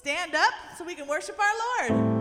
stand up so we can worship our Lord.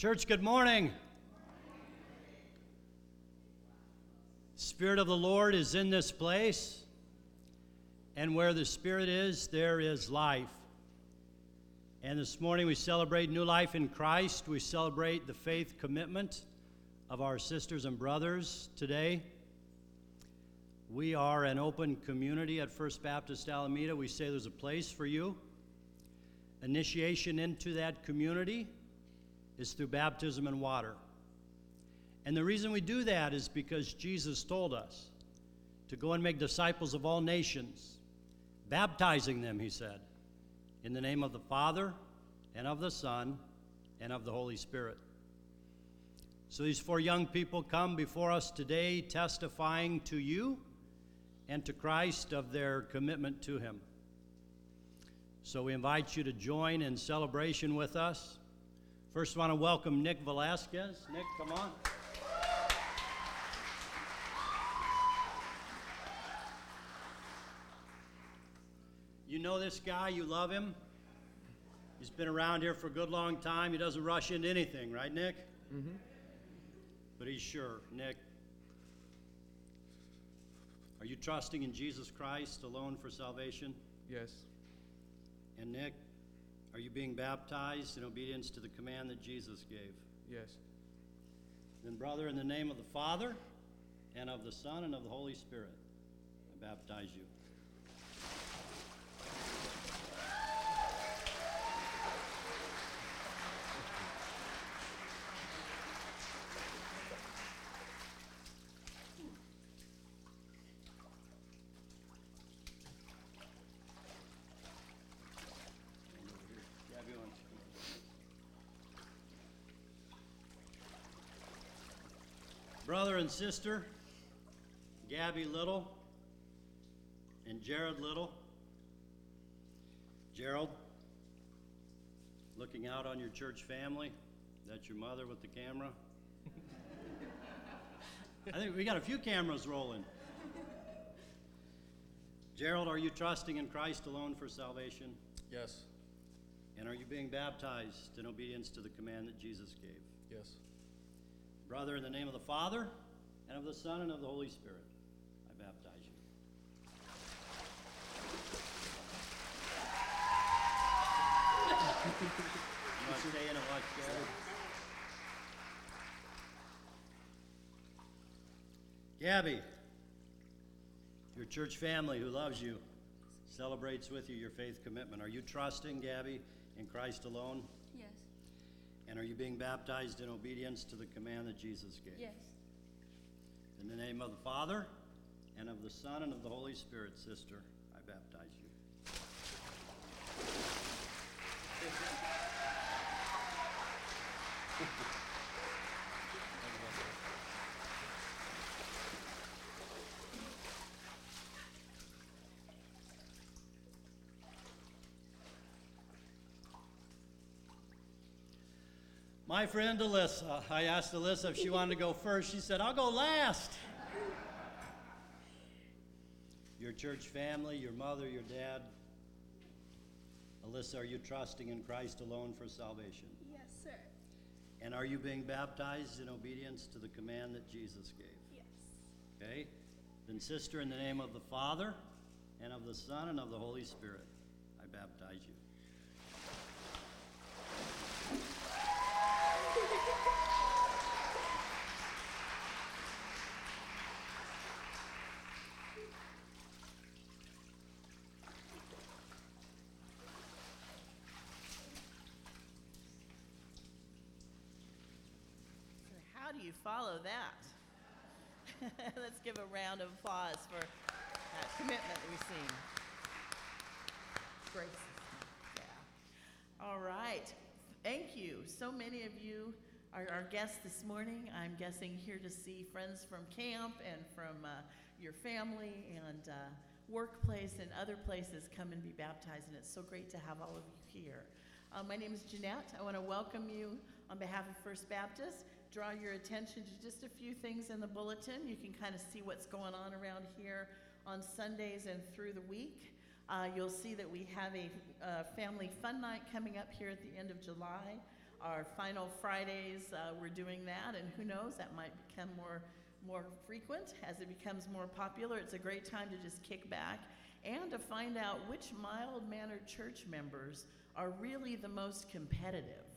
Church, good morning. Spirit of the Lord is in this place, and where the Spirit is, there is life. And this morning we celebrate new life in Christ. We celebrate the faith commitment of our sisters and brothers today. We are an open community at First Baptist Alameda. We say there's a place for you. Initiation into that community is through baptism and water. And the reason we do that is because Jesus told us to go and make disciples of all nations, baptizing them, he said, in the name of the Father, and of the Son, and of the Holy Spirit. So these four young people come before us today testifying to you and to Christ of their commitment to Him. So we invite you to join in celebration with us. First, I want to welcome Nick Velasquez. Nick, come on. You know this guy, you love him. He's been around here for a good long time. He doesn't rush into anything, right, Nick? Mm-hmm. But he's sure. Nick, are you trusting in Jesus Christ alone for salvation? Yes. And Nick, are you being baptized in obedience to the command that Jesus gave? Yes. Then, brother, in the name of the Father, and of the Son, and of the Holy Spirit, I baptize you. Gabby wants to come over. Brother and sister, Gabby Little and Gerald Little. Gerald, looking out on your church family. That's your mother with the camera. I think we got a few cameras rolling. Gerald, are you trusting in Christ alone for salvation? Yes. And are you being baptized in obedience to the command that Jesus gave? Yes. Brother, in the name of the Father, and of the Son, and of the Holy Spirit, I baptize you. You want to stay in and watch Gabby? Gabby, your church family who loves you celebrates with you your faith commitment. Are you trusting, Gabby, in Christ alone? Yes. And are you being baptized in obedience to the command that Jesus gave? Yes. In the name of the Father, and of the Son, and of the Holy Spirit, sister, I baptize you. My friend Alyssa, I asked Alyssa if she wanted to go first. She said, I'll go last. Your church family, your mother, your dad. Alyssa, are you trusting in Christ alone for salvation? Yes, sir. And are you being baptized in obedience to the command that Jesus gave? Yes. Okay? Then, sister, in the name of the Father, and of the Son, and of the Holy Spirit, I baptize you. So how do you follow that? Let's give a round of applause for that commitment that we've seen. Grace. Yeah. All right. Thank you. So many of you are our guests this morning. I'm guessing here to see friends from camp and from uh, your family and uh, workplace and other places come and be baptized, and it's so great to have all of you here. Uh, my name is Jeanette. I want to welcome you on behalf of First Baptist. Draw your attention to just a few things in the bulletin. You can kind of see what's going on around here on Sundays and through the week. Uh, you'll see that we have a uh, family fun night coming up here at the end of July. our final Fridays, uh, we're doing that, and who knows, that might become more, more frequent as it becomes more popular. It's a great time to just kick back and to find out which mild mannered church members are really the most competitive.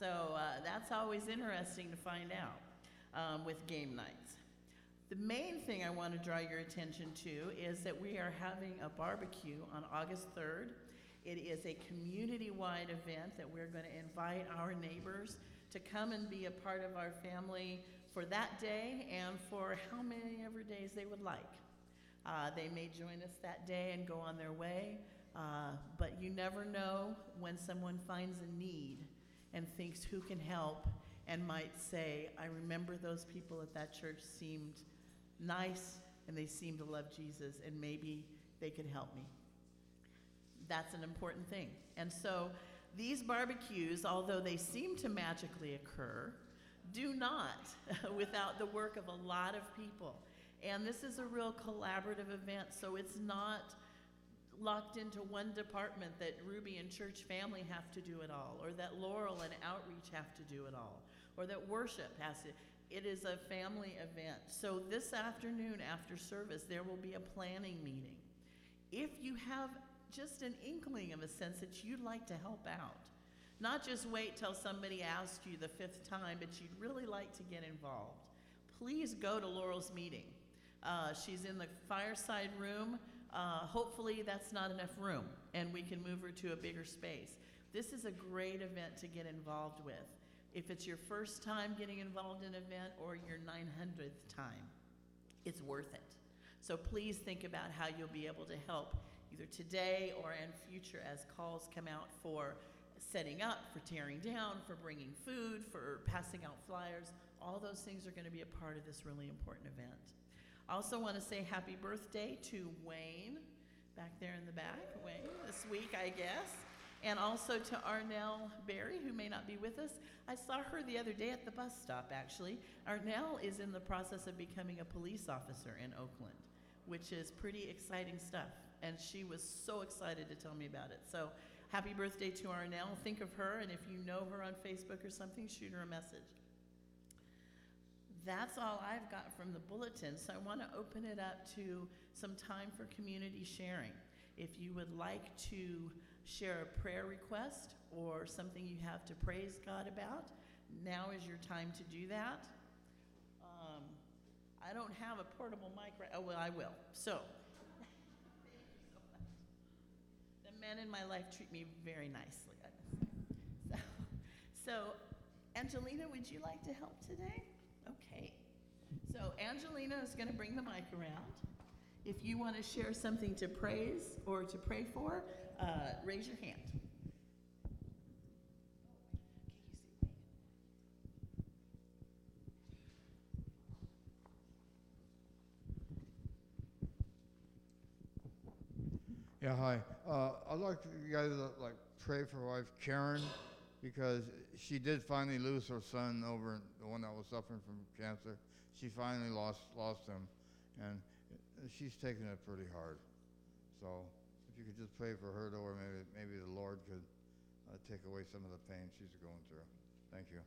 So uh, that's always interesting to find out um, with game nights. The main thing I want to draw your attention to is that we are having a barbecue on August 3rd. It is a community wide event that we're going to invite our neighbors to come and be a part of our family for that day and for how many ever days they would like. Uh, they may join us that day and go on their way, uh, but you never know when someone finds a need and thinks who can help and might say, I remember those people at that church seemed nice and they seemed to love Jesus and maybe they could help me. That's an important thing. And so these barbecues, although they seem to magically occur, do not without the work of a lot of people. And this is a real collaborative event, so it's not locked into one department that Ruby and church family have to do it all, or that Laurel and outreach have to do it all, or that worship has to. It is a family event. So this afternoon after service, there will be a planning meeting. If you have just an inkling of a sense that you'd like to help out, not just wait till somebody asks you the fifth time, but you'd really like to get involved, please go to Laurel's meeting. Uh, she's in the fireside room. Uh, hopefully, that's not enough room, and we can move her to a bigger space. This is a great event to get involved with. If it's your first time getting involved in an event or your 900th time, it's worth it. So please think about how you'll be able to help either today or in future as calls come out for setting up, for tearing down, for bringing food, for passing out flyers. All those things are going to be a part of this really important event. I also want to say happy birthday to Wayne, back there in the back, Wayne, this week, I guess. And also to Arnell Berry, who may not be with us. I saw her the other day at the bus stop, actually. Arnell is in the process of becoming a police officer in Oakland, which is pretty exciting stuff. And she was so excited to tell me about it. So happy birthday to Arnell. Think of her, and if you know her on Facebook or something, shoot her a message. That's all I've got from the bulletin, so I want to open it up to some time for community sharing. If you would like to share a prayer request or something you have to praise God about, now is your time to do that. Um, I don't have a portable mic right. Oh, well, I will. So, the men in my life treat me very nicely. So, so, Angelina, would you like to help today? So Angelina is going to bring the mic around. If you want to share something to praise or to pray for, uh, raise your hand. Yeah, hi. Uh, I'd like you guys to like pray for wife Karen because she did finally lose her son over the one that was suffering from cancer. She finally lost lost him, and she's taking it pretty hard. So if you could just pray for her, or maybe maybe the Lord could uh, take away some of the pain she's going through. Thank you.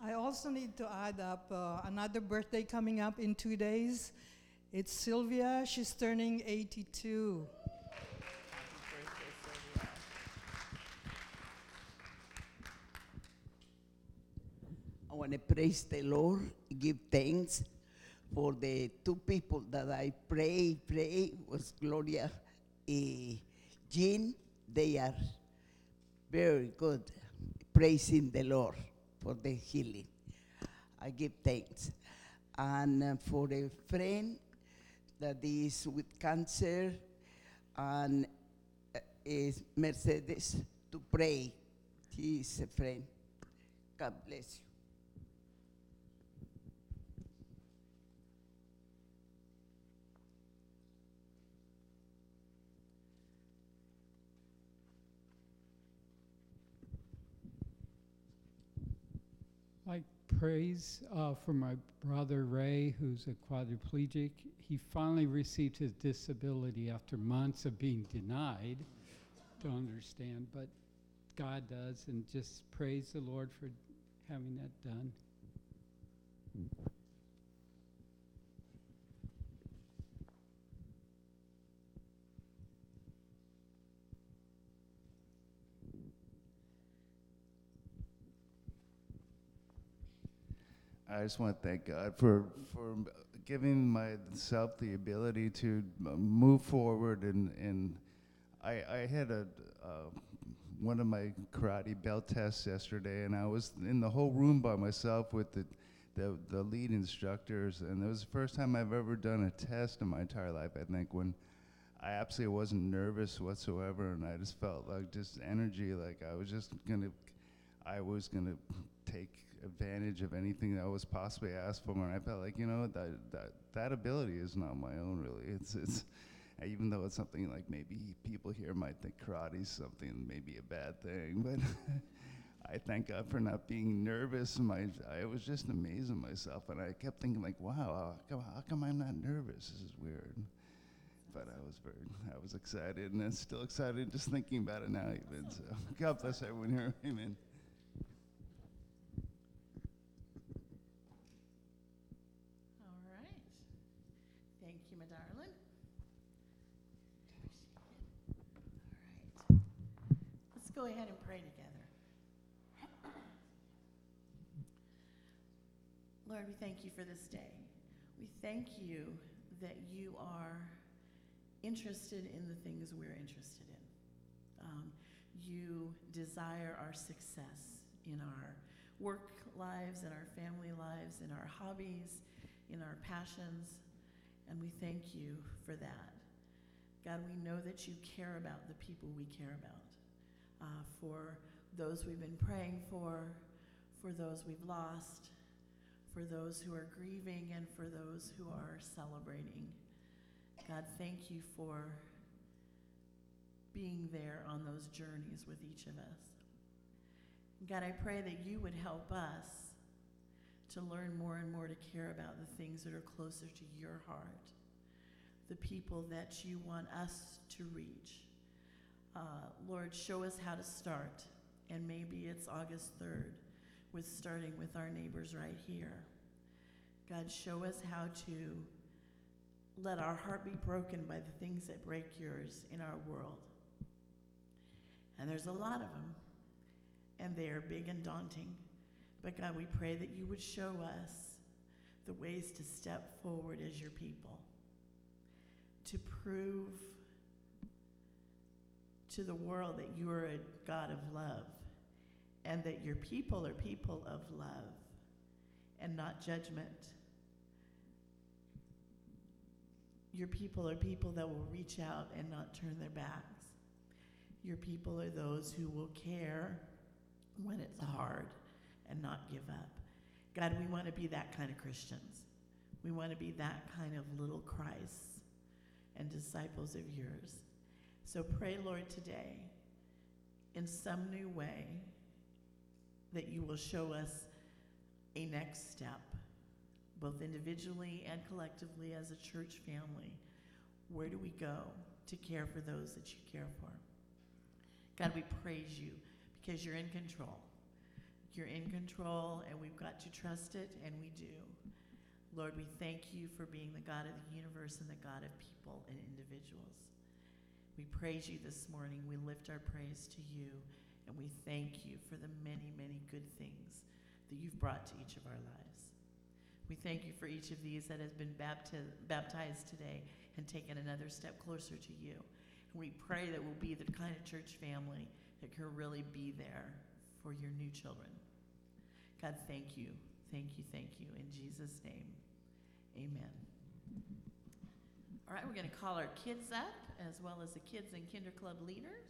I also need to add up uh, another birthday coming up in two days. It's Sylvia. She's turning 82. Happy birthday, Sylvia. I want to praise the Lord, give thanks for the two people that I pray, pray was Gloria and Jean. They are very good praising the Lord for the healing. I give thanks. And uh, for a friend that is with cancer and uh, is Mercedes to pray. She is a friend. God bless you. Praise uh, for my brother Ray, who's a quadriplegic. He finally received his disability after months of being denied. Don't understand, but God does, and just praise the Lord for having that done. I just want to thank God for for giving myself the ability to uh, move forward and and I I had a uh, one of my karate belt tests yesterday and I was in the whole room by myself with the the, the lead instructors and it was the first time I've ever done a test in my entire life I think when I absolutely wasn't nervous whatsoever and I just felt like just energy like I was just gonna I was gonna take advantage of anything that was possibly asked for, and I felt like you know that that that ability is not my own really. It's it's even though it's something like maybe people here might think karate is something maybe a bad thing, but I thank God for not being nervous. My I was just amazing myself, and I kept thinking like, wow, how come, how come I'm not nervous? This is weird. But I was very, I was excited, and I'm still excited just thinking about it now. Even so, God bless everyone here. Amen. Go ahead and pray together. Lord, we thank you for this day. We thank you that you are interested in the things we're interested in. Um, you desire our success in our work lives, in our family lives, in our hobbies, in our passions, and we thank you for that. God, we know that you care about the people we care about, uh, for those we've been praying for, for those we've lost, for those who are grieving, and for those who are celebrating. God, thank you for being there on those journeys with each of us. God, I pray that you would help us to learn more and more to care about the things that are closer to your heart, the people that you want us to reach. Uh, Lord, show us how to start, and maybe it's August 3rd with starting with our neighbors right here. God, show us how to let our heart be broken by the things that break yours in our world. And there's a lot of them, and they are big and daunting. But God, we pray that you would show us the ways to step forward as your people, to prove to the world that you are a God of love and that your people are people of love and not judgment. Your people are people that will reach out and not turn their backs. Your people are those who will care when it's hard and not give up. God, we want to be that kind of Christians. We want to be that kind of little Christs and disciples of yours. So pray, Lord, today in some new way that you will show us a next step, both individually and collectively as a church family. Where do we go to care for those that you care for? God, we praise you because you're in control. You're in control, and we've got to trust it, and we do. Lord, we thank you for being the God of the universe and the God of people and individuals. We praise you this morning. We lift our praise to you, and we thank you for the many, many good things that you've brought to each of our lives. We thank you for each of these that has been bapti- baptized today and taken another step closer to you. And we pray that we'll be the kind of church family that can really be there for your new children. God, thank you, thank you, thank you. In Jesus' name, amen. All right, we're going to call our kids up as well as the kids and kinder club leaders.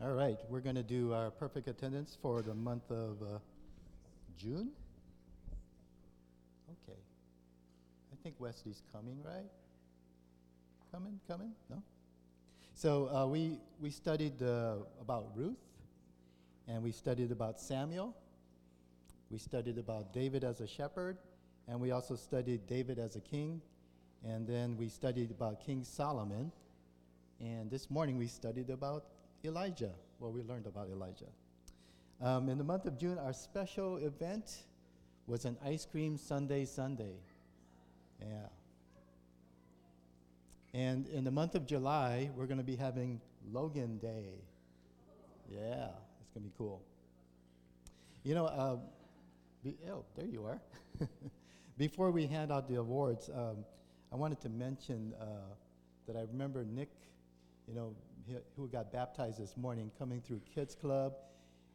All right, we're going to do our perfect attendance for the month of uh, June. Okay. I think Wesley's coming, right? Coming, coming? No? So uh, we, we studied uh, about Ruth, and we studied about Samuel. We studied about David as a shepherd, and we also studied David as a king. And then we studied about King Solomon. And this morning we studied about Elijah. Well, we learned about Elijah. Um, in the month of June, our special event was an ice cream sundae Sunday. Yeah. And in the month of July, we're going to be having Logan Day. Yeah, to be cool. You know, uh, be, oh, there you are. Before we hand out the awards, um, I wanted to mention uh, that I remember Nick, you know, he, who got baptized this morning, coming through Kids Club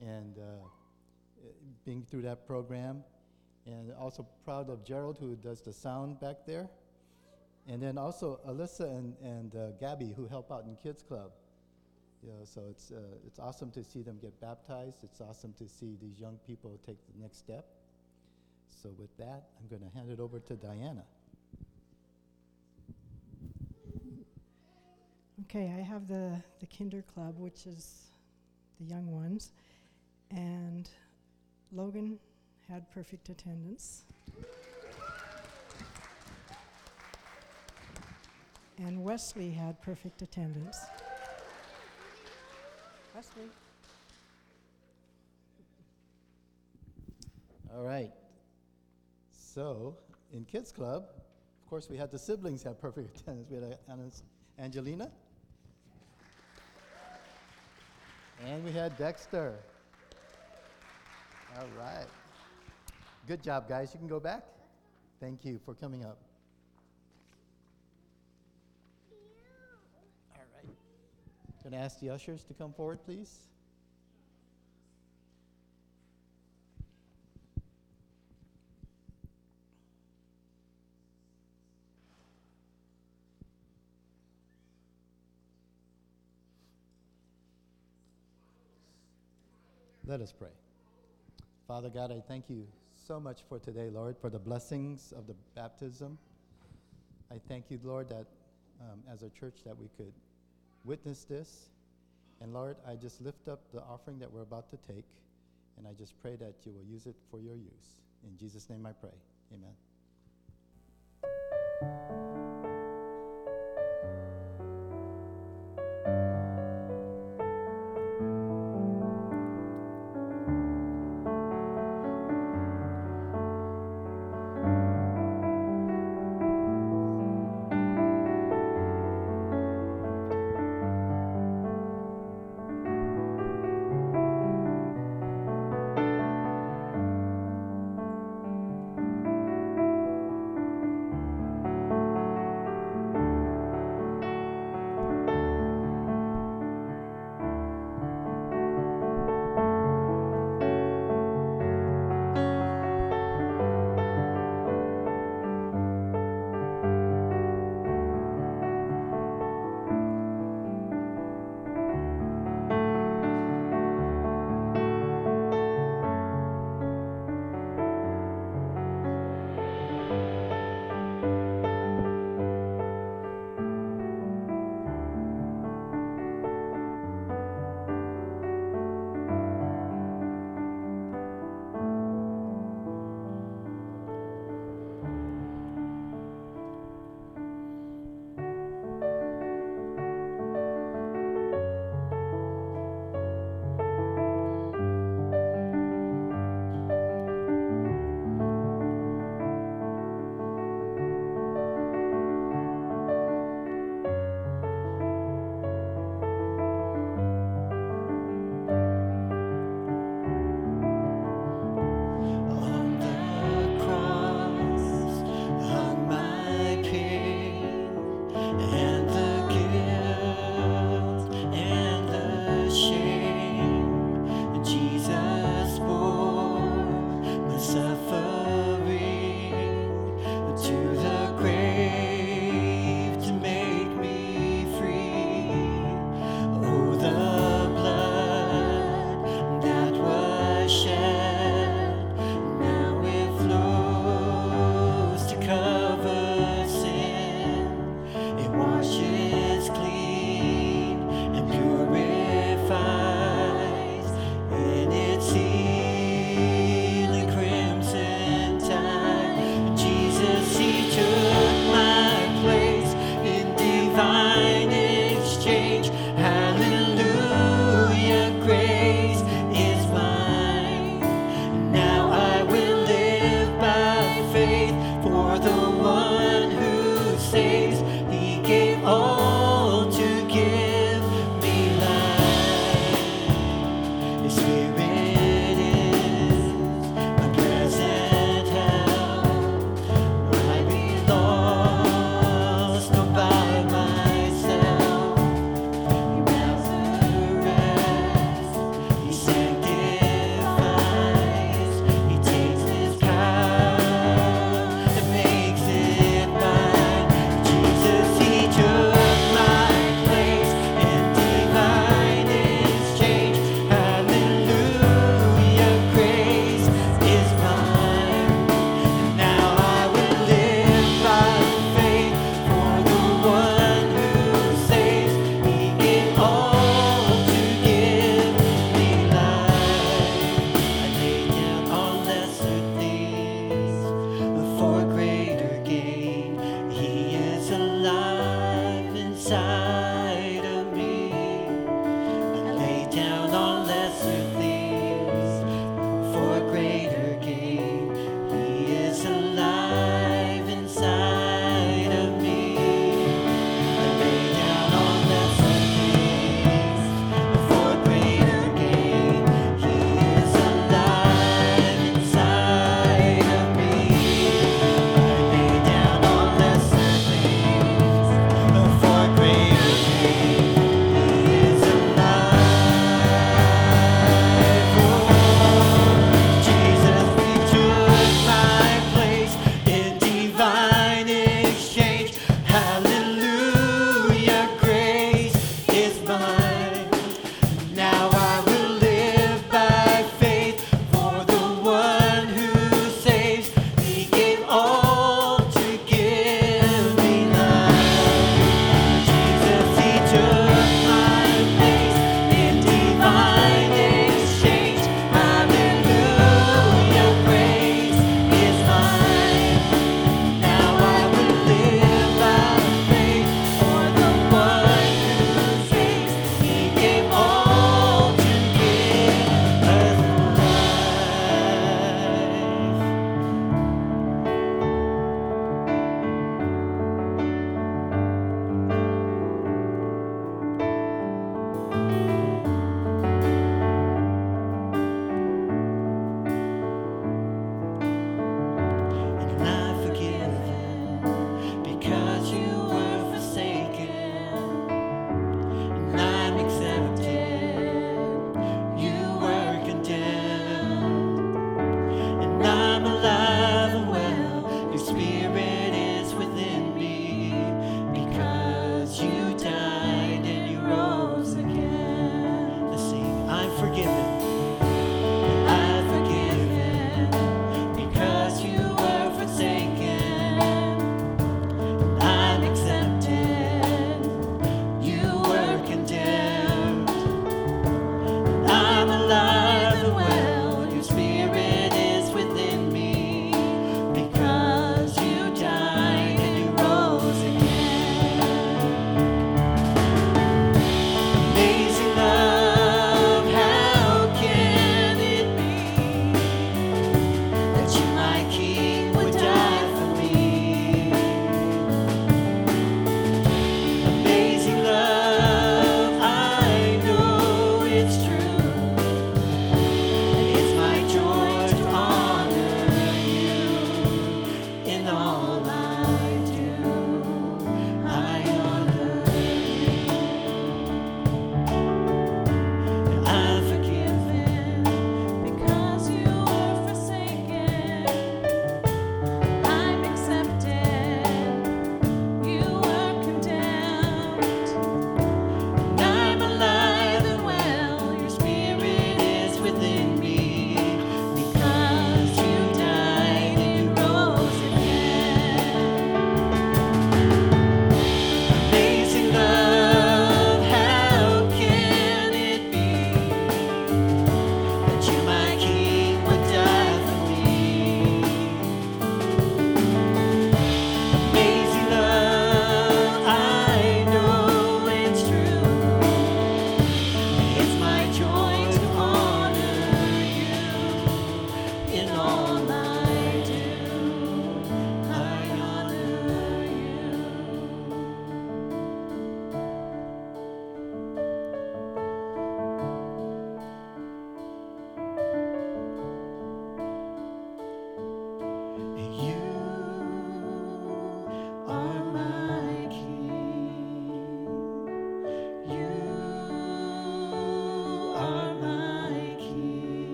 and uh, being through that program. And also proud of Gerald, who does the sound back there. And then also Alyssa and, and uh, Gabby, who help out in Kids Club. You know, so it's, uh, it's awesome to see them get baptized. It's awesome to see these young people take the next step. So with that, I'm going to hand it over to Diana. Okay, I have the, the Kinder Club, which is the young ones. And Logan had perfect attendance. And Wesley had perfect attendance. Wesley. All right. So in Kids Club, of course, we had the siblings have perfect attendance. We had Angelina. And we had Dexter. All right. Good job, guys. You can go back. Thank you for coming up. All right. Can I ask the ushers to come forward, please? Let us pray. Father God, I thank you so much for today, Lord, for the blessings of the baptism. I thank you, Lord, that um, as a church that we could witness this. And Lord, I just lift up the offering that we're about to take, and I just pray that you will use it for your use. In Jesus' name I pray. Amen.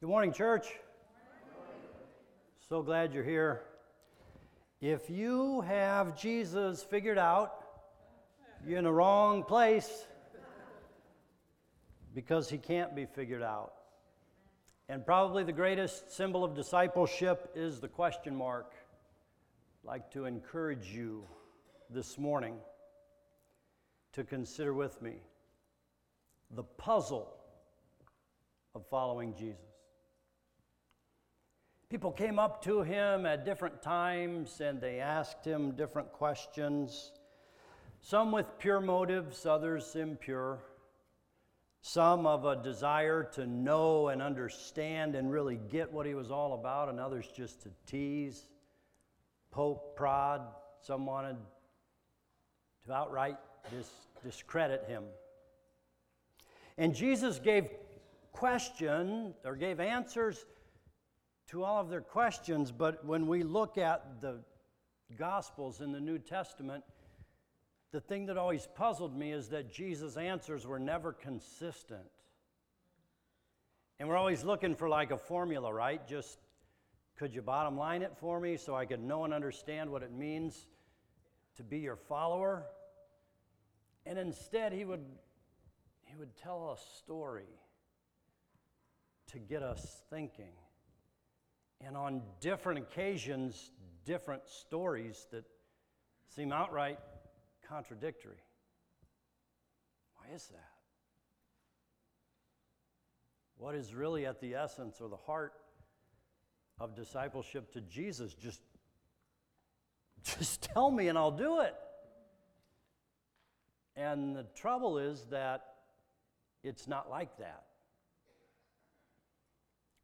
Good morning, church. So glad you're here. If you have Jesus figured out, you're in the wrong place because he can't be figured out. And probably the greatest symbol of discipleship is the question mark. I'd like to encourage you this morning to consider with me the puzzle of following Jesus. People came up to him at different times and they asked him different questions, some with pure motives, others impure, some of a desire to know and understand and really get what he was all about, and others just to tease, poke, prod. Some wanted to outright dis- discredit him. And Jesus gave questions or gave answers to all of their questions, but when we look at the Gospels in the New Testament, the thing that always puzzled me is that Jesus' answers were never consistent. And we're always looking for like a formula, right? Just could you bottom line it for me so I could know and understand what it means to be your follower? And instead, he would, he would tell a story to get us thinking. And on different occasions, different stories that seem outright contradictory. Why is that? What is really at the essence or the heart of discipleship to Jesus? Just, just tell me and I'll do it. And the trouble is that it's not like that.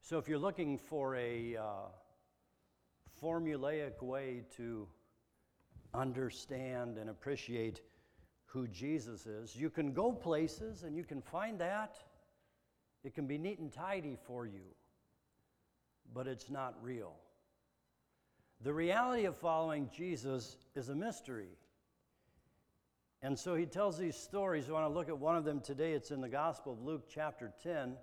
So if you're looking for a uh, formulaic way to understand and appreciate who Jesus is, you can go places and you can find that. It can be neat and tidy for you, but it's not real. The reality of following Jesus is a mystery. And so he tells these stories. I want to look at one of them today. It's in the Gospel of Luke, chapter 10.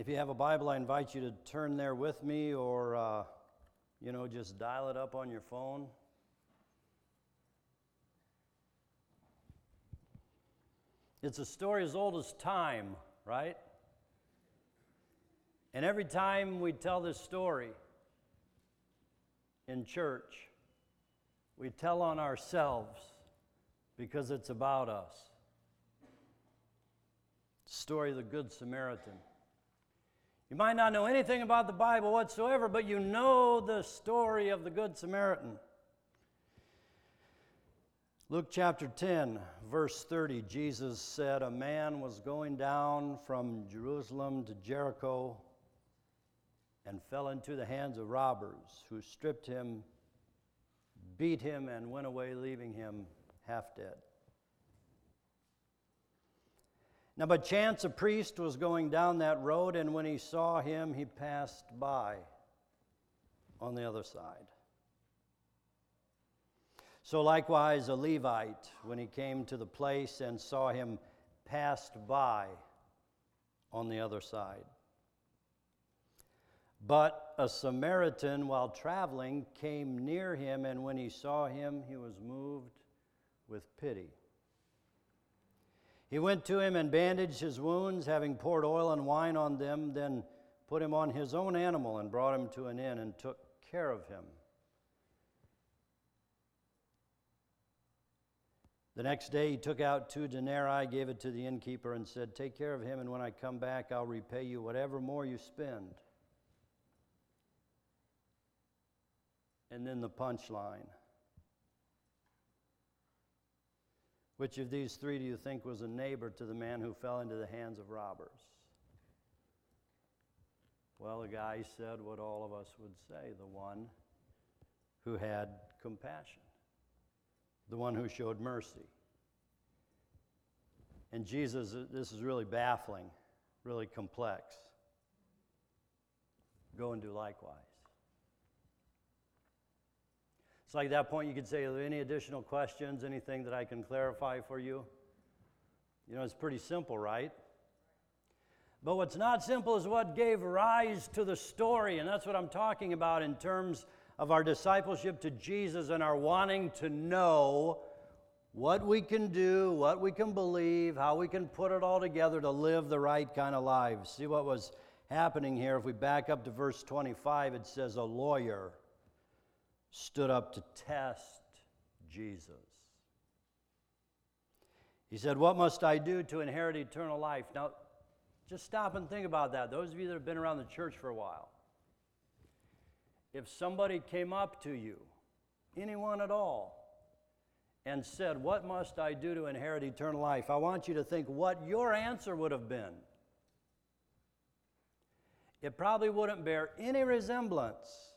If you have a Bible, I invite you to turn there with me or, uh, you know, just dial it up on your phone. It's a story as old as time, right? And every time we tell this story in church, we tell on ourselves because it's about us. Story of the Good Samaritan. You might not know anything about the Bible whatsoever, but you know the story of the Good Samaritan. Luke chapter 10, verse 30, Jesus said, A man was going down from Jerusalem to Jericho and fell into the hands of robbers who stripped him, beat him, and went away, leaving him half dead. Now, by chance, a priest was going down that road, and when he saw him, he passed by on the other side. So, likewise, a Levite, when he came to the place and saw him, passed by on the other side. But a Samaritan, while traveling, came near him, and when he saw him, he was moved with pity. He went to him and bandaged his wounds, having poured oil and wine on them, then put him on his own animal and brought him to an inn and took care of him. The next day he took out two denarii, gave it to the innkeeper, and said, Take care of him, and when I come back, I'll repay you whatever more you spend. And then the punchline. Which of these three do you think was a neighbor to the man who fell into the hands of robbers? Well, the guy said what all of us would say the one who had compassion, the one who showed mercy. And Jesus, this is really baffling, really complex. Go and do likewise. It's like that point you could say, Are there any additional questions, anything that I can clarify for you? You know, it's pretty simple, right? But what's not simple is what gave rise to the story, and that's what I'm talking about in terms of our discipleship to Jesus and our wanting to know what we can do, what we can believe, how we can put it all together to live the right kind of lives. See what was happening here. If we back up to verse 25, it says, A lawyer stood up to test Jesus. He said, What must I do to inherit eternal life? Now, just stop and think about that. Those of you that have been around the church for a while. If somebody came up to you, anyone at all, and said, What must I do to inherit eternal life? I want you to think what your answer would have been. It probably wouldn't bear any resemblance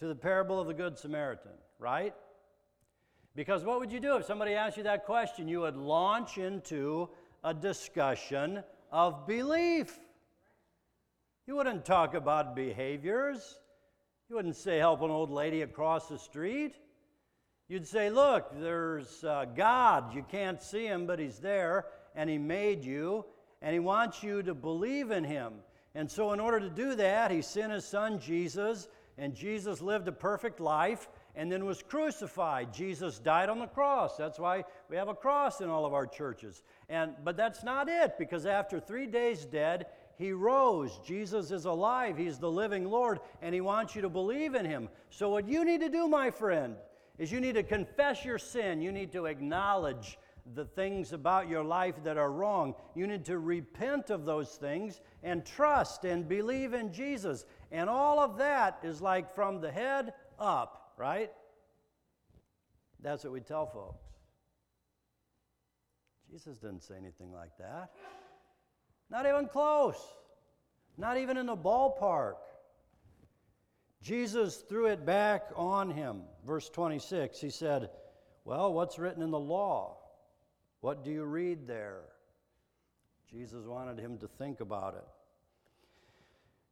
to the parable of the Good Samaritan, right? Because what would you do if somebody asked you that question? You would launch into a discussion of belief. You wouldn't talk about behaviors. You wouldn't say, help an old lady across the street. You'd say, look, there's uh, God. You can't see him, but he's there, and he made you, and he wants you to believe in him. And so, in order to do that, he sent his son Jesus, and Jesus lived a perfect life and then was crucified. Jesus died on the cross. That's why we have a cross in all of our churches. And but that's not it because after 3 days dead, he rose. Jesus is alive. He's the living Lord and he wants you to believe in him. So what you need to do, my friend, is you need to confess your sin. You need to acknowledge the things about your life that are wrong. You need to repent of those things and trust and believe in Jesus. And all of that is like from the head up, right? That's what we tell folks. Jesus didn't say anything like that. Not even close. Not even in the ballpark. Jesus threw it back on him. Verse 26, he said, Well, what's written in the law? What do you read there? Jesus wanted him to think about it.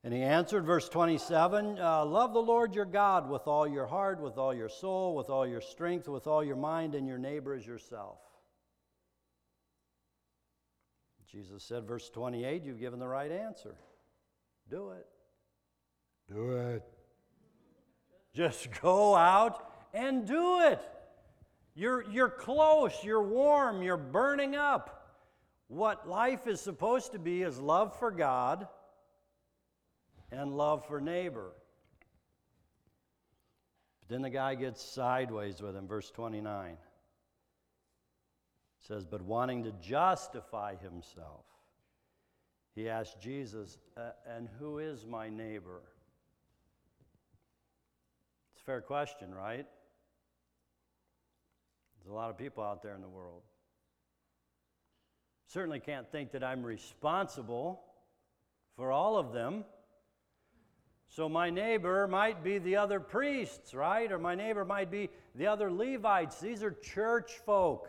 And he answered, verse 27 uh, Love the Lord your God with all your heart, with all your soul, with all your strength, with all your mind, and your neighbor as yourself. Jesus said, verse 28, You've given the right answer. Do it. Do it. Just go out and do it. You're, you're close, you're warm, you're burning up. What life is supposed to be is love for God and love for neighbor. But then the guy gets sideways with him, verse 29. It says, But wanting to justify himself, he asked Jesus, uh, And who is my neighbor? It's a fair question, right? There's a lot of people out there in the world. Certainly can't think that I'm responsible for all of them. So my neighbor might be the other priests, right? Or my neighbor might be the other Levites. These are church folk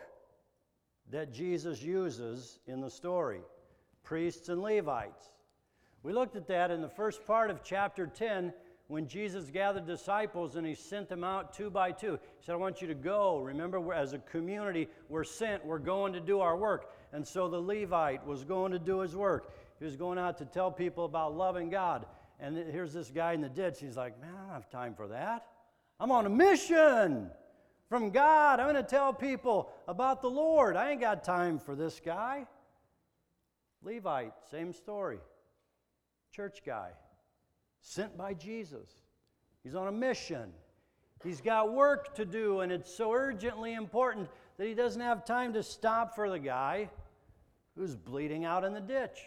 that Jesus uses in the story priests and Levites. We looked at that in the first part of chapter 10 when Jesus gathered disciples and he sent them out two by two. He said, I want you to go. Remember, as a community, we're sent, we're going to do our work. And so the Levite was going to do his work. He was going out to tell people about loving God. And here's this guy in the ditch. He's like, Man, I don't have time for that. I'm on a mission from God. I'm going to tell people about the Lord. I ain't got time for this guy. Levite, same story. Church guy, sent by Jesus. He's on a mission. He's got work to do, and it's so urgently important that he doesn't have time to stop for the guy who's bleeding out in the ditch.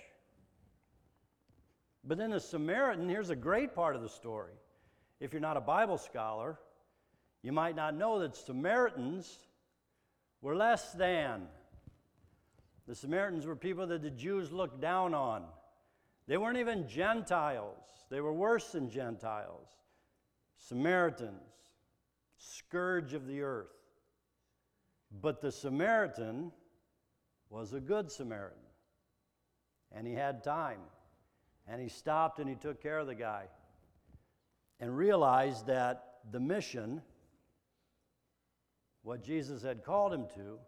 But then the Samaritan, here's a great part of the story. If you're not a Bible scholar, you might not know that Samaritans were less than. The Samaritans were people that the Jews looked down on. They weren't even Gentiles, they were worse than Gentiles. Samaritans, scourge of the earth. But the Samaritan was a good Samaritan, and he had time. And he stopped and he took care of the guy and realized that the mission, what Jesus had called him to,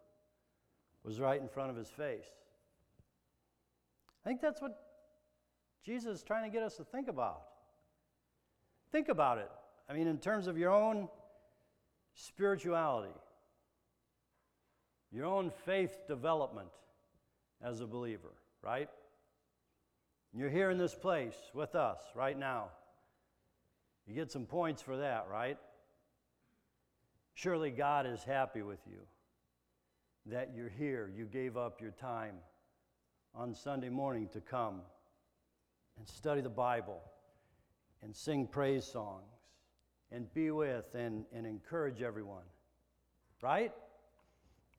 was right in front of his face. I think that's what Jesus is trying to get us to think about. Think about it. I mean, in terms of your own spirituality, your own faith development as a believer, right? You're here in this place with us right now. You get some points for that, right? Surely God is happy with you that you're here. You gave up your time on Sunday morning to come and study the Bible and sing praise songs and be with and, and encourage everyone, right?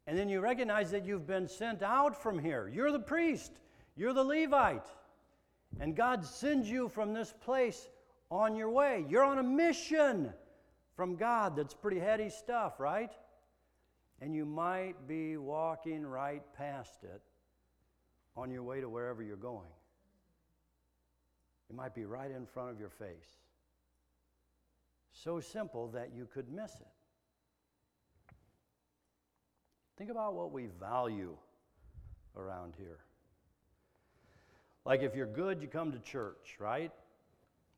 And then you recognize that you've been sent out from here. You're the priest, you're the Levite, and God sends you from this place on your way. You're on a mission from God that's pretty heady stuff, right? And you might be walking right past it on your way to wherever you're going. It might be right in front of your face. So simple that you could miss it. Think about what we value around here. Like if you're good, you come to church, right?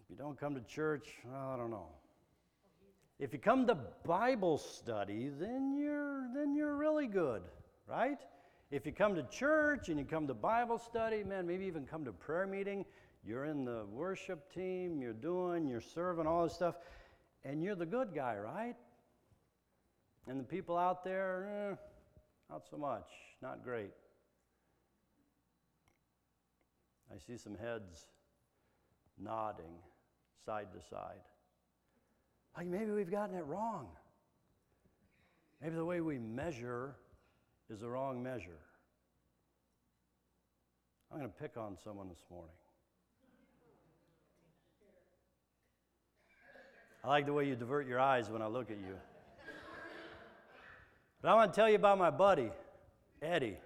If you don't come to church, well, I don't know. If you come to Bible study, then you're then you're really good, right? If you come to church and you come to Bible study, man, maybe even come to prayer meeting, you're in the worship team, you're doing, you're serving, all this stuff, and you're the good guy, right? And the people out there, eh, not so much, not great. I see some heads nodding side to side. Like maybe we've gotten it wrong. Maybe the way we measure is the wrong measure. I'm going to pick on someone this morning. I like the way you divert your eyes when I look at you. But I want to tell you about my buddy, Eddie.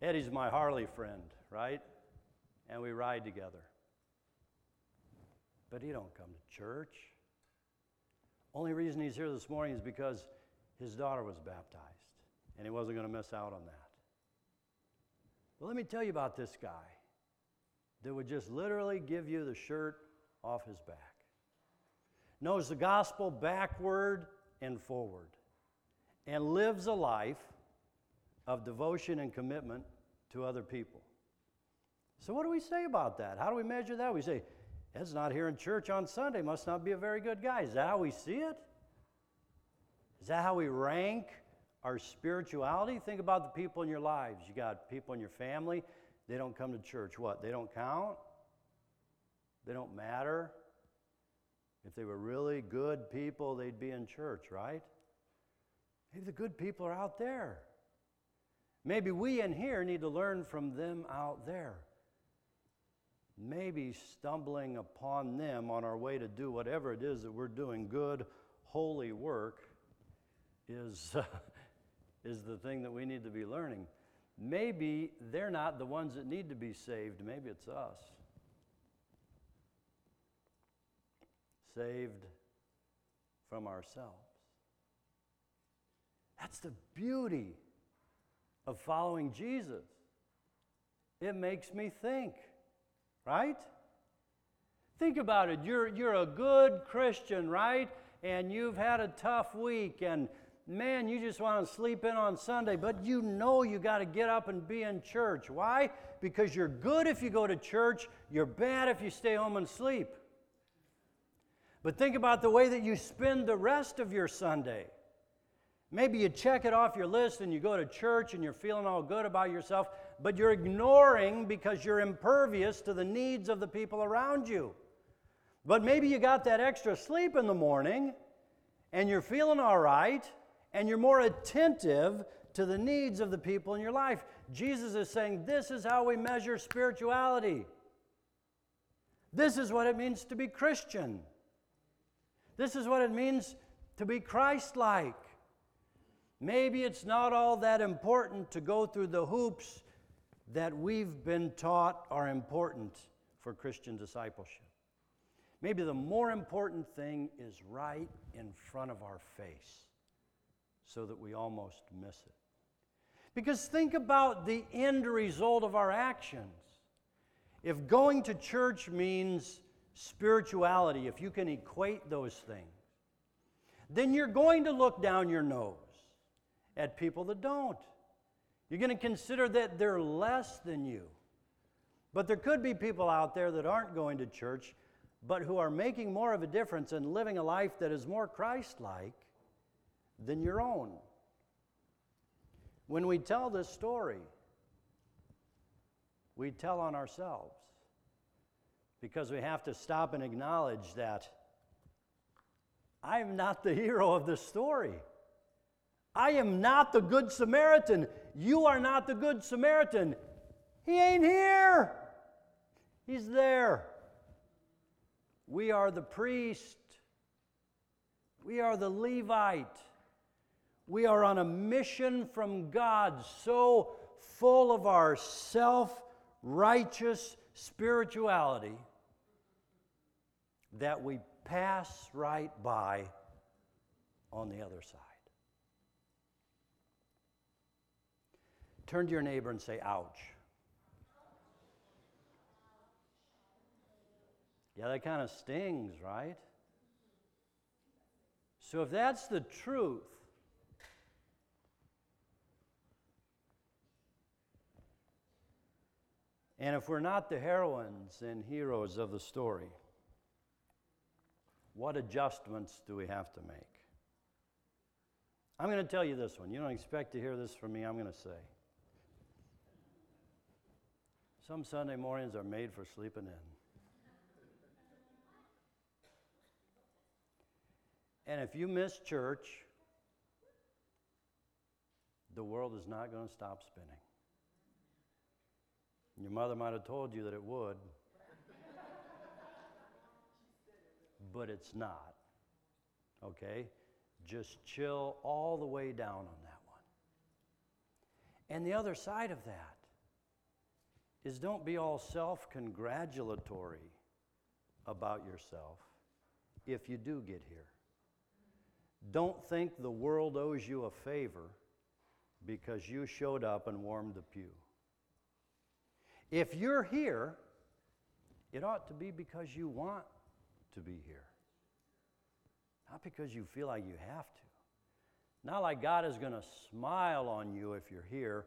Eddie's my Harley friend, right? And we ride together. But he don't come to church. Only reason he's here this morning is because his daughter was baptized, and he wasn't going to miss out on that. Well, let me tell you about this guy that would just literally give you the shirt off his back. Knows the gospel backward and forward, and lives a life of devotion and commitment to other people. So, what do we say about that? How do we measure that? We say, Ed's not here in church on Sunday, must not be a very good guy. Is that how we see it? Is that how we rank our spirituality? Think about the people in your lives. You got people in your family, they don't come to church. What? They don't count? They don't matter? If they were really good people, they'd be in church, right? Maybe the good people are out there. Maybe we in here need to learn from them out there. Maybe stumbling upon them on our way to do whatever it is that we're doing, good, holy work, is, uh, is the thing that we need to be learning. Maybe they're not the ones that need to be saved, maybe it's us. Saved from ourselves. That's the beauty of following Jesus. It makes me think, right? Think about it. You're, you're a good Christian, right? And you've had a tough week, and man, you just want to sleep in on Sunday, but you know you got to get up and be in church. Why? Because you're good if you go to church, you're bad if you stay home and sleep. But think about the way that you spend the rest of your Sunday. Maybe you check it off your list and you go to church and you're feeling all good about yourself, but you're ignoring because you're impervious to the needs of the people around you. But maybe you got that extra sleep in the morning and you're feeling all right and you're more attentive to the needs of the people in your life. Jesus is saying this is how we measure spirituality. This is what it means to be Christian. This is what it means to be Christ like. Maybe it's not all that important to go through the hoops that we've been taught are important for Christian discipleship. Maybe the more important thing is right in front of our face so that we almost miss it. Because think about the end result of our actions. If going to church means spirituality, if you can equate those things, then you're going to look down your nose at people that don't. You're going to consider that they're less than you. But there could be people out there that aren't going to church, but who are making more of a difference and living a life that is more Christ like than your own. When we tell this story, we tell on ourselves because we have to stop and acknowledge that I'm not the hero of this story. I am not the Good Samaritan. You are not the Good Samaritan. He ain't here. He's there. We are the priest. We are the Levite. We are on a mission from God so full of our self righteous spirituality that we pass right by on the other side. Turn to your neighbor and say, ouch. Yeah, that kind of stings, right? So, if that's the truth, and if we're not the heroines and heroes of the story, what adjustments do we have to make? I'm going to tell you this one. You don't expect to hear this from me, I'm going to say. Some Sunday mornings are made for sleeping in. And if you miss church, the world is not going to stop spinning. Your mother might have told you that it would, but it's not. Okay? Just chill all the way down on that one. And the other side of that is don't be all self congratulatory about yourself if you do get here. Don't think the world owes you a favor because you showed up and warmed the pew. If you're here, it ought to be because you want to be here, not because you feel like you have to. Not like God is going to smile on you if you're here,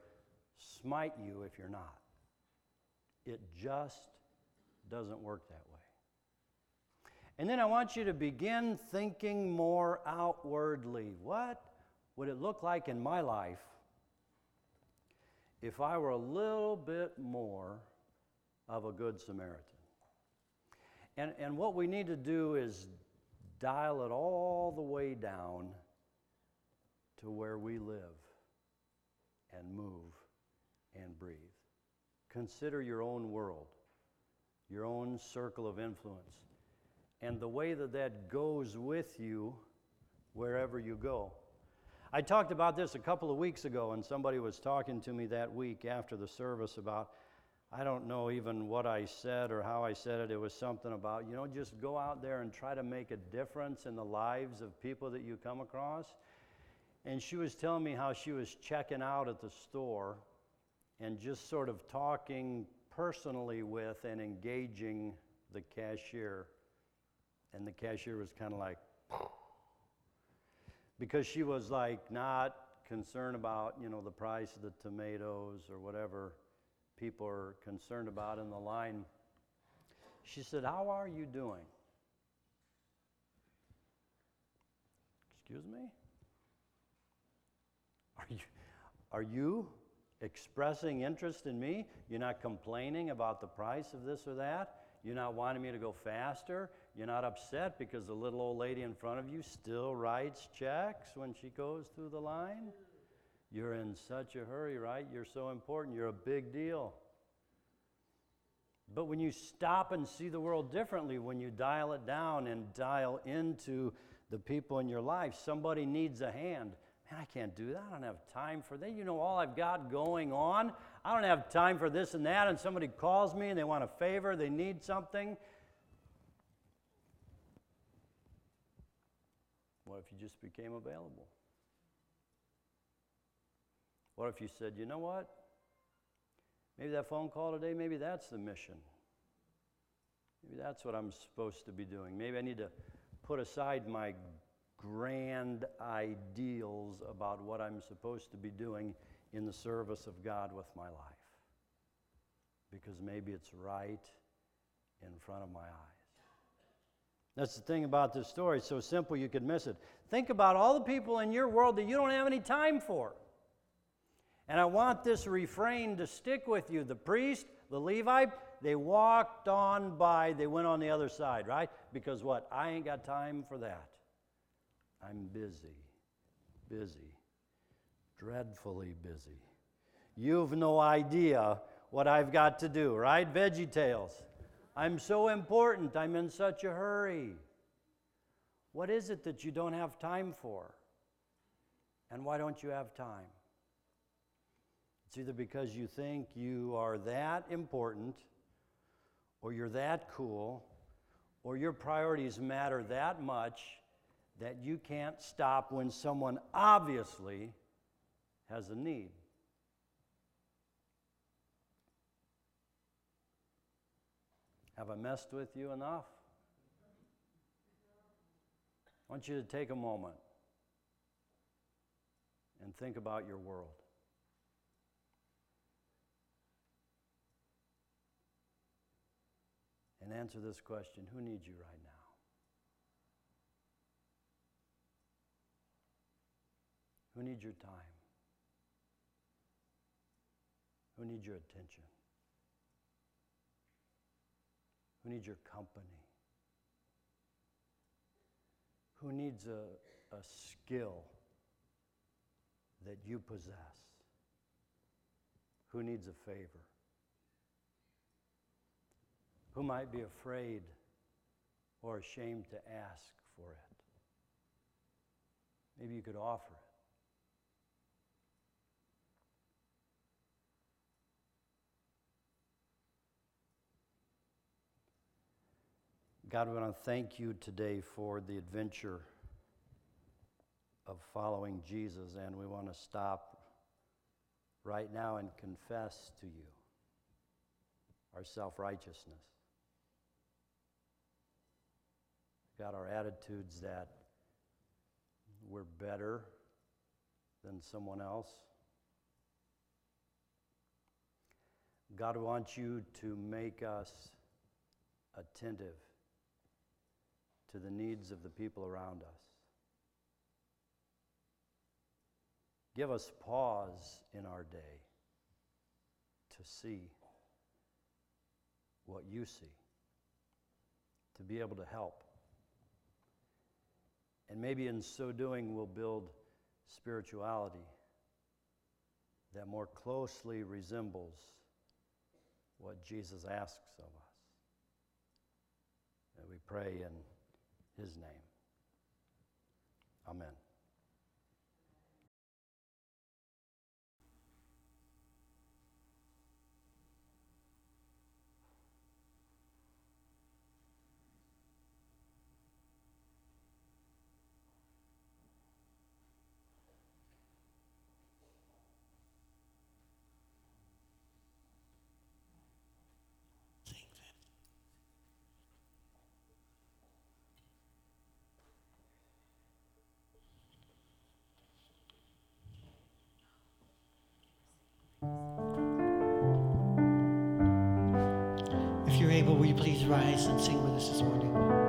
smite you if you're not. It just doesn't work that way. And then I want you to begin thinking more outwardly. What would it look like in my life if I were a little bit more of a good Samaritan? And, and what we need to do is dial it all the way down to where we live and move and breathe. Consider your own world, your own circle of influence, and the way that that goes with you wherever you go. I talked about this a couple of weeks ago, and somebody was talking to me that week after the service about, I don't know even what I said or how I said it. It was something about, you know, just go out there and try to make a difference in the lives of people that you come across. And she was telling me how she was checking out at the store and just sort of talking personally with and engaging the cashier. And the cashier was kind of like, because she was like not concerned about, you know, the price of the tomatoes or whatever people are concerned about in the line. She said, How are you doing? Excuse me? Are you, are you expressing interest in me? You're not complaining about the price of this or that? You're not wanting me to go faster? You're not upset because the little old lady in front of you still writes checks when she goes through the line? You're in such a hurry, right? You're so important. You're a big deal. But when you stop and see the world differently, when you dial it down and dial into the people in your life, somebody needs a hand. Man, I can't do that. I don't have time for that. You know, all I've got going on, I don't have time for this and that. And somebody calls me and they want a favor, they need something. What if you just became available? What if you said, you know what? Maybe that phone call today, maybe that's the mission. Maybe that's what I'm supposed to be doing. Maybe I need to put aside my grand ideals about what I'm supposed to be doing in the service of God with my life. Because maybe it's right in front of my eyes. That's the thing about this story. It's so simple you could miss it. Think about all the people in your world that you don't have any time for. And I want this refrain to stick with you. The priest, the Levite, they walked on by, they went on the other side, right? Because what? I ain't got time for that. I'm busy, busy, dreadfully busy. You've no idea what I've got to do, right? Veggie Tales. I'm so important. I'm in such a hurry. What is it that you don't have time for? And why don't you have time? It's either because you think you are that important, or you're that cool, or your priorities matter that much that you can't stop when someone obviously has a need. Have I messed with you enough? I want you to take a moment and think about your world. And answer this question Who needs you right now? Who needs your time? Who needs your attention? Who needs your company? Who needs a, a skill that you possess? Who needs a favor? Who might be afraid or ashamed to ask for it? Maybe you could offer it. God, we want to thank you today for the adventure of following Jesus, and we want to stop right now and confess to you our self righteousness. God, our attitudes that we're better than someone else. God wants you to make us attentive to the needs of the people around us. Give us pause in our day to see what you see, to be able to help. And maybe in so doing, we'll build spirituality that more closely resembles what Jesus asks of us. And we pray in his name. Amen. Rise and sing with us this morning?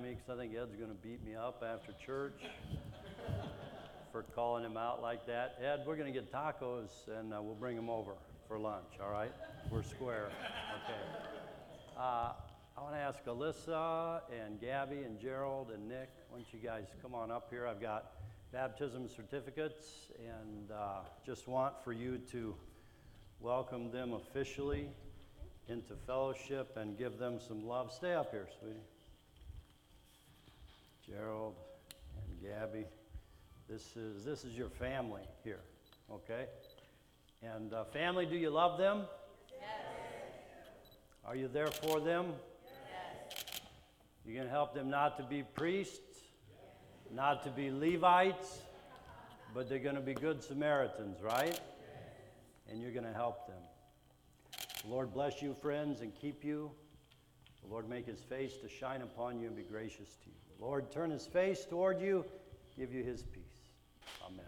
Me, because I think Ed's going to beat me up after church for calling him out like that. Ed, we're going to get tacos and uh, we'll bring them over for lunch, all right? We're square. Okay. Uh, I want to ask Alyssa and Gabby and Gerald and Nick, why don't you guys come on up here? I've got baptism certificates and uh, just want for you to welcome them officially into fellowship and give them some love. Stay up here, sweetie. Gerald and Gabby, this is this is your family here, okay? And uh, family, do you love them? Yes. Are you there for them? Yes. You gonna help them not to be priests, not to be Levites, but they're gonna be good Samaritans, right? And you're gonna help them. The Lord bless you, friends, and keep you. The Lord make his face to shine upon you and be gracious to you. Lord turn his face toward you, give you his peace. Amen.